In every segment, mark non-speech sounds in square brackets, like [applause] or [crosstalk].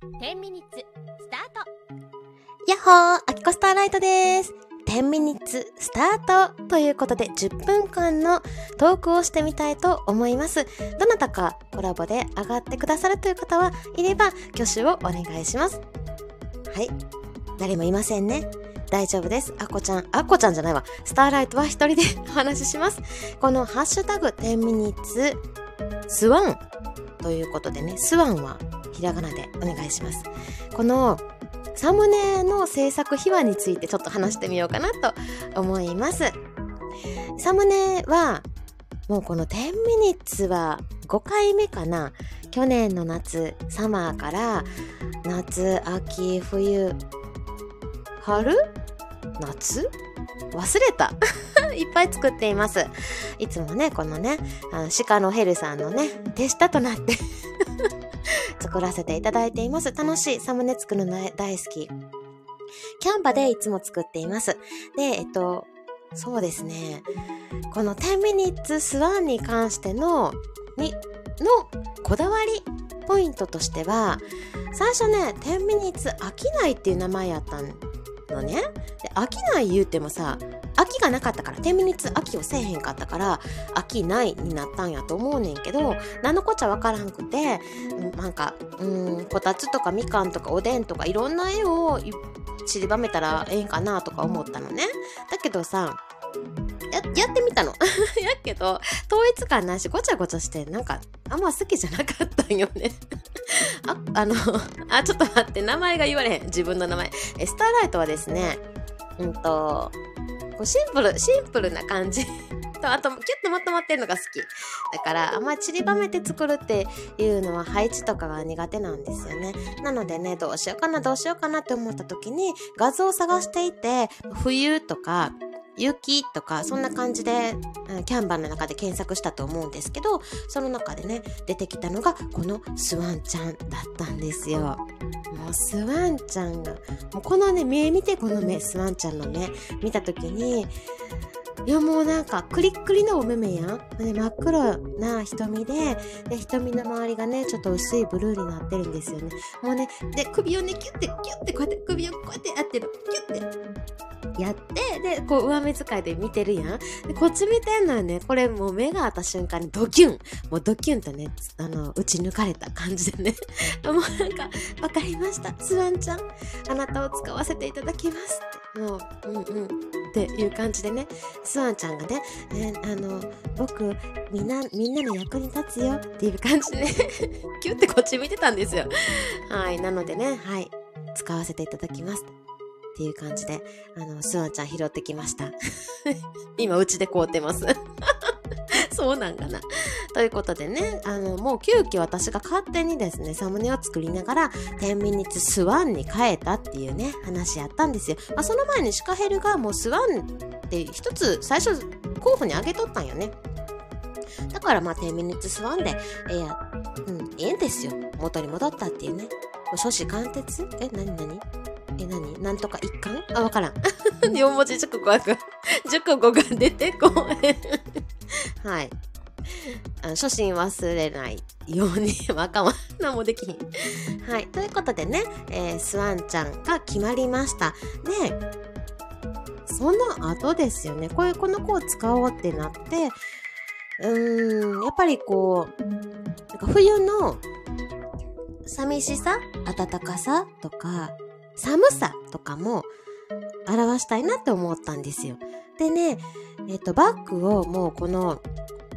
10ミニッツスタートやっほーアキコスターライトです10ミニッツスタートということで10分間のトークをしてみたいと思います。どなたかコラボで上がってくださるという方はいれば挙手をお願いします。はい。誰もいませんね。大丈夫です。あこちゃん、あこちゃんじゃないわ。スターライトは一人でお話しします。このハッシュタグ10ミニッツスワンということでね、スワンはひらがなでお願いします。このサムネの制作秘話についてちょっと話してみようかなと思います。サムネは、もうこの10ミニッツは5回目かな。去年の夏、サマーから夏、秋、冬、春？夏？忘れた [laughs] いっぱい作っています。いつもね、このね、あの鹿のヘルさんのね、手下となって作らせていただいています。楽しい。サムネ作るの大好き。キャンバでいつも作っています。で、えっと、そうですね。この10 minutes スワンに関しての、に、のこだわりポイントとしては、最初ね、10 minutes 飽きないっていう名前やったのね。で飽きない言うてもさ、飽きがなかったから、10ミニッツ飽きをせえへんかったから、飽きないになったんやと思うねんけど、何のこっちゃわからんくて、なんか、うん、こたつとかみかんとかおでんとかいろんな絵を散りばめたらええんかなとか思ったのね。だけどさ、や、やってみたの。[laughs] やけど、統一感ないし、ごちゃごちゃして、なんか、あんま好きじゃなかったんよね。[laughs] あ、あの、あ、ちょっと待って、名前が言われへん。自分の名前。え、スターライトはですね、うんと、こうシンプル、シンプルな感じ。[laughs] と、あと、キュッとまとまってるのが好き。だから、あんまり散りばめて作るっていうのは配置とかが苦手なんですよね。なのでね、どうしようかな、どうしようかなって思った時に、画像を探していて、冬とか、雪とか、そんな感じで、キャンバーの中で検索したと思うんですけど、その中でね、出てきたのが、このスワンちゃんだったんですよ。もうスワンちゃんが、もうこのね、目見て、この目、スワンちゃんの目、見た時に、いやもうなんか、クリックリのお目目やん。真っ黒な瞳で、で、瞳の周りがね、ちょっと薄いブルーになってるんですよね。もうね、で、首をね、キュッて、キュッて、こうやって、首をこうやってやってる。キュッて。やって、で、こう上目遣いで見てるやん。で、こっち見てんのよね。これもう目が合った瞬間にドキュンもうドキュンとね、あの、打ち抜かれた感じでね。[laughs] もうなんか、わかりました。スワンちゃん、あなたを使わせていただきますって。もう、うんうん。っていう感じでね、スワンちゃんがね、えーあの、僕、みんな、みんなの役に立つよっていう感じでね、[laughs] キュってこっち見てたんですよ。はい。なのでね、はい。使わせていただきます。っていう感じで、あの、スワンちゃん拾ってきました。[laughs] 今、うちで凍ってます。そうなんかな。[laughs] ということでね、あの、もう急遽私が勝手にですね、サムネを作りながら、10ミニッツスワンに変えたっていうね、話やったんですよ。まあ、その前にシカヘルがもうスワンって一つ最初候補に挙げとったんよね。だからまあ10ミニッツスワンで、えーや、うん、いいんですよ。元に戻ったっていうね。もう初子貫徹？え、なになにえ、なになんとか一貫？あ、わからん。[laughs] 四文字熟語が、熟語が出てこへん。はい。あの初心忘れないように、[laughs] わかんわ。何もできひん。はい。ということでね、えースワンちゃんが決まりました。で、その後ですよね。こういう、この子を使おうってなって、うーん、やっぱりこう、なんか冬の寂しさ、暖かさとか、寒さとかも表したいなって思ったんですよ。でね、えっ、と、バッグをもうこの、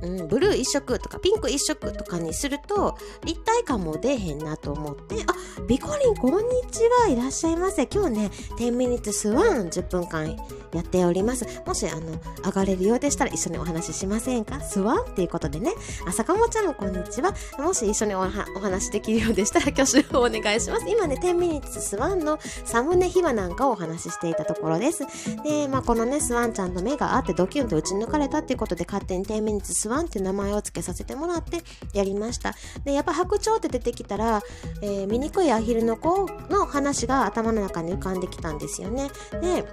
うん、ブルー一色とかピンク一色とかにすると立体感も出へんなと思って、あ、ビコリンこんにちは、いらっしゃいませ。今日ね、10ミニッツスワン10分間やっております。もし、あの、上がれるようでしたら一緒にお話ししませんか？スワンっていうことでね。あ、坂本ちゃんもこんにちは。もし一緒におはお話できるようでしたら挙手をお願いします。今ね、10ミニッツスワンのサムネ秘話なんかをお話ししていたところです。で、まあ、このね、スワンちゃんと目があってドキュンと打ち抜かれたっていうことで勝手に10ミニッツスワンっていう名前を付けさせてもらってやりました。で、やっぱ白鳥って出てきたら、えー醜いアヒルの子の話が頭の中に浮かんできたんですよね。で、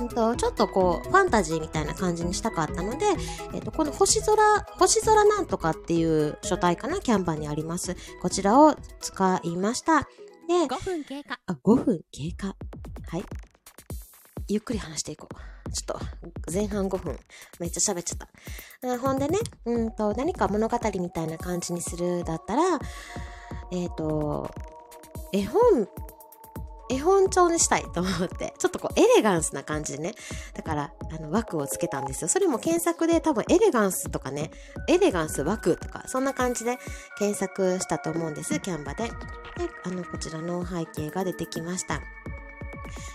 うんとちょっとこう、ファンタジーみたいな感じにしたかったので、えっ、と、この星空、星空なんとかっていう書体かな、キャンバーにあります。こちらを使いました。で、5分経過あ、5分経過。はい。ゆっくり話していこう。ちょっと、前半5分、めっちゃ喋っちゃった。ほんでね、うんと、何か物語みたいな感じにするだったら、えっ、と、絵本、絵本調にしたいと思って、ちょっとこう、エレガンスな感じでね。だから、あの、枠をつけたんですよ。それも検索で多分、エレガンスとかね、エレガンス枠とか、そんな感じで検索したと思うんです、キャンバで。で、あの、こちらの背景が出てきました。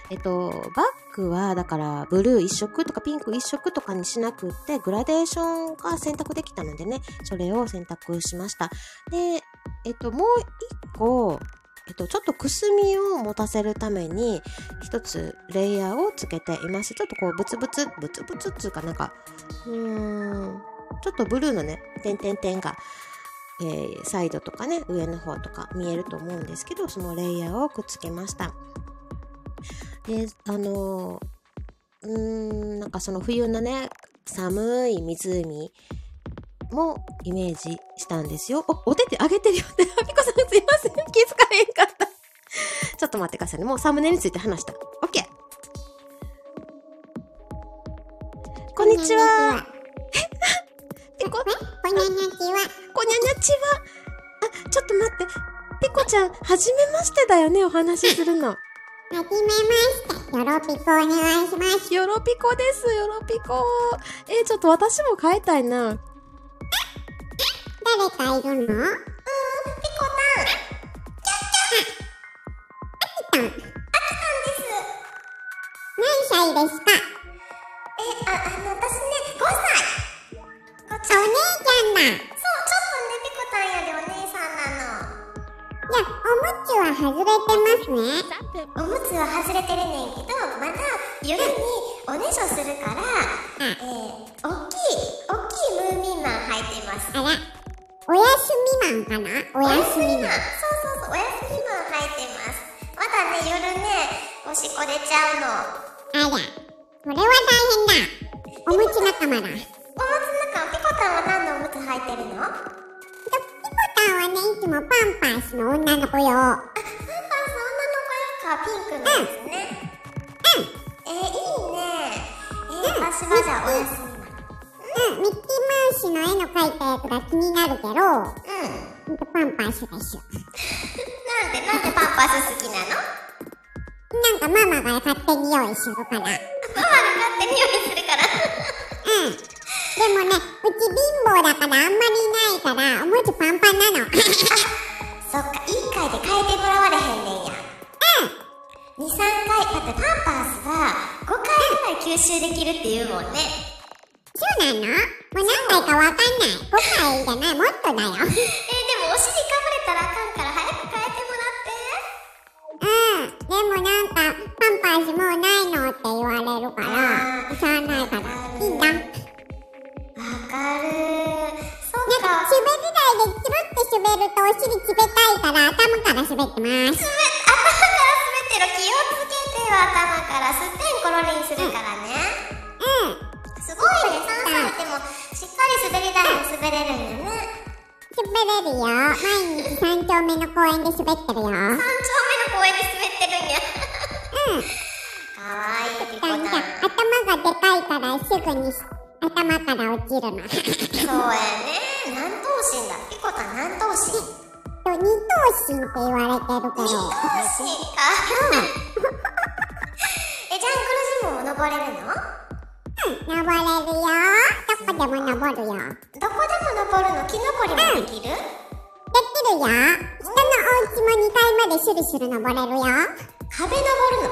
えっと、バッグは、だから、ブルー一色とかピンク一色とかにしなくって、グラデーションが選択できたのでね、それを選択しました。で、えっと、もう一個、えっと、ちょっとくすみを持たせるために、一つレイヤーをつけています。ちょっとこう、ブツブツ、ブツブツっていうかなんか、うーん、ちょっとブルーのね、点々点が、えーサイドとかね、上の方とか見えると思うんですけど、そのレイヤーをくっつけました。で、あのーうーん、なんかその冬のね、寒い湖もイメージしたんですよ。お、お手手上げてるよね。あみこさんすいません。気づかへんかった。[laughs] ちょっと待ってくださいね。もうサムネについて話した。オッケー。こんにちは。えピコ、こにゃにゃちは、こにゃにゃちは。あ、ちょっと待って。ピコちゃん、はじめましてだよね、お話しするの。はじめまして。よろぴこお願いします。よろぴこです、よろぴこ。えちょっと私も変えたいな。誰かいるの？うーん、ピコタン。ちゃっちゃ。あきたん。あきたんです。何歳ですか？え、あ、あの、私ね、5歳。お姉ちゃんだ。おむつは外れてますね。3分おむつは外れてるねんけど、まだ夜におねしょするから、えー、おっきい、おっきいムーミンマン履いてます。あら、おやすみマンかな？おやすみマン。そうそうそう、おやすみマン履いてます。まだね、夜ね、おしっこ出ちゃうの。あら、これは大変だ。おむつ仲間だ。おむつ仲間、ピコタンは何のおむつ履いてるの？ね、いつもパンパースの女の子よ。あ、パンパースの女の子よか、ピンクのやつね。うん。えー、いいね。えー、私はじゃあおやすみ。うん、ミッキーマウスの絵の描いたやつが気になるけど、うん。ほんとパンパースでしょ。なんで、なんでパンパース好きなのなんかママが勝手に用意するから。ママが勝手に用意するからうん。でもね、うち貧乏だからあんまりいないから、おむつパンパンなの。[laughs] そっか、いい回で変えてもらわれへんねんや。うん。2、3回、だってパンパースは5回ぐらい吸収できるって言うもんね。そうなの？もう何回かわかんない。5回じゃない、もっとだよ。[laughs] えー、でもお尻かぶれたらあかんから早く変えてもらって。うん。でもなんか、パンパースもうないのって言われるから、滑るとお尻冷たいから頭から滑ってます。頭から滑ってる気をつけてよ、頭から。すってんころりんするからね。うん。すごいね、3歳でもしっかり滑り台も滑れるんだね。滑れるよ。毎日三丁目の公園で滑ってるよ。三丁目の公園で滑ってるんや。うん。かわいい。頭がでかいからすぐに頭から落ちるの。そうやね。何頭身だ？ピコタン何頭身？と二頭身って言われてるけど。二頭身か。え、ジャングルジムも登れるの？うん、登れるよ。どこでも登るよ。どこでも登るの？木登りもできる、できるよ。人のお家も2階までシュルシュル登れるよ。壁登るの？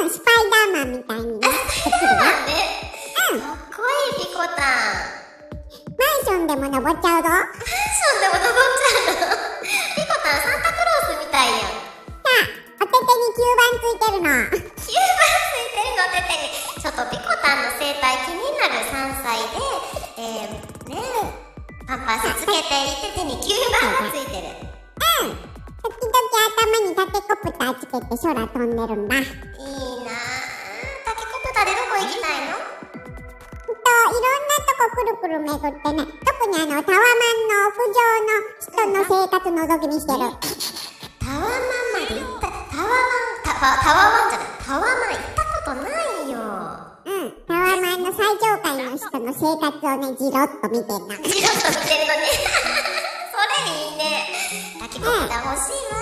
うん、スパイダーマンみたいにね。できるよ。うん。タン。マンションでも登っちゃうぞ。マンションでも登っちゃうの？ピコタン、サンタクロースみたいやん。さあ、お手手に吸盤ついてるの。吸盤ついてるの、お手手に。ちょっとピコタンの生態気になる3歳で、えー、ねえ、パンパースつけていて手に吸盤がついてる。うん。時々頭にタケコプターつけて空飛んでるんだ。いいなぁ。タケコプターでどこ行きたいの？と、いろんなとこくるくる巡ってね、特にあの、タワマンの屋上の人の生活覗き見してる。タワマンタタワマンじゃない。タワマン行ったことないよ。うん。タワマンの最上階の人の生活をね、じろっと見てんな。チロッと見てるのね。[laughs] それいいね。タケコプター欲しいわ。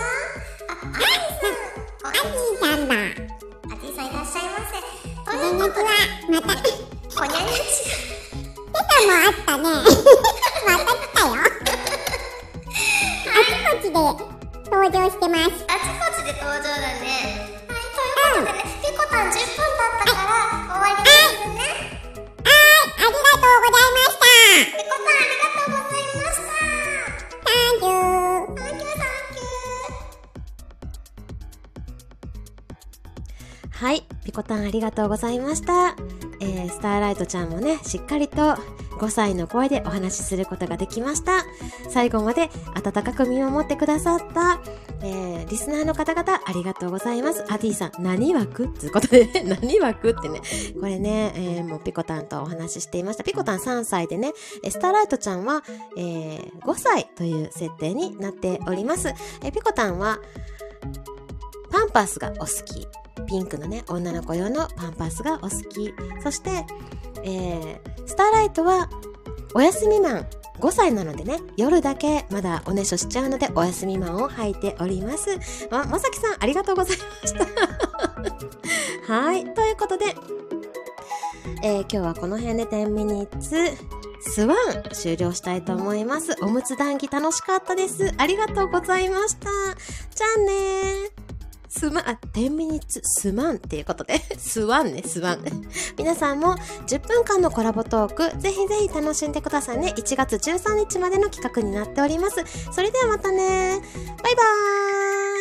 ありがとうございました。えー、スターライトちゃんもね、しっかりと5歳の声でお話しすることができました。最後まで温かく見守ってくださった、えー、リスナーの方々ありがとうございます。アディさん、何枠？っていうことでね、[laughs] 何枠ってね、これね、えー、もうピコタンとお話ししていました。ピコタン3歳でね、スターライトちゃんは、えー、5歳という設定になっております。えーピコタンは、パンパスがお好き。ピンクのね、女の子用のパンパスがお好き。そして、えー、スターライトは、お休みマン。5歳なのでね、夜だけまだおねしょしちゃうので、お休みマンを履いております。ま、まさきさん、ありがとうございました。[laughs] はい。ということで、えー今日はこの辺で10ミニッツ、スワン終了したいと思います。おむつ談義楽しかったです。ありがとうございました。じゃあねー。すまん、あ、10ミニッツすまんっていうことで、[laughs] すわんね、すわん。[laughs] 皆さんも10分間のコラボトーク、ぜひぜひ楽しんでくださいね。1月13日までの企画になっております。それではまたね。バイバーイ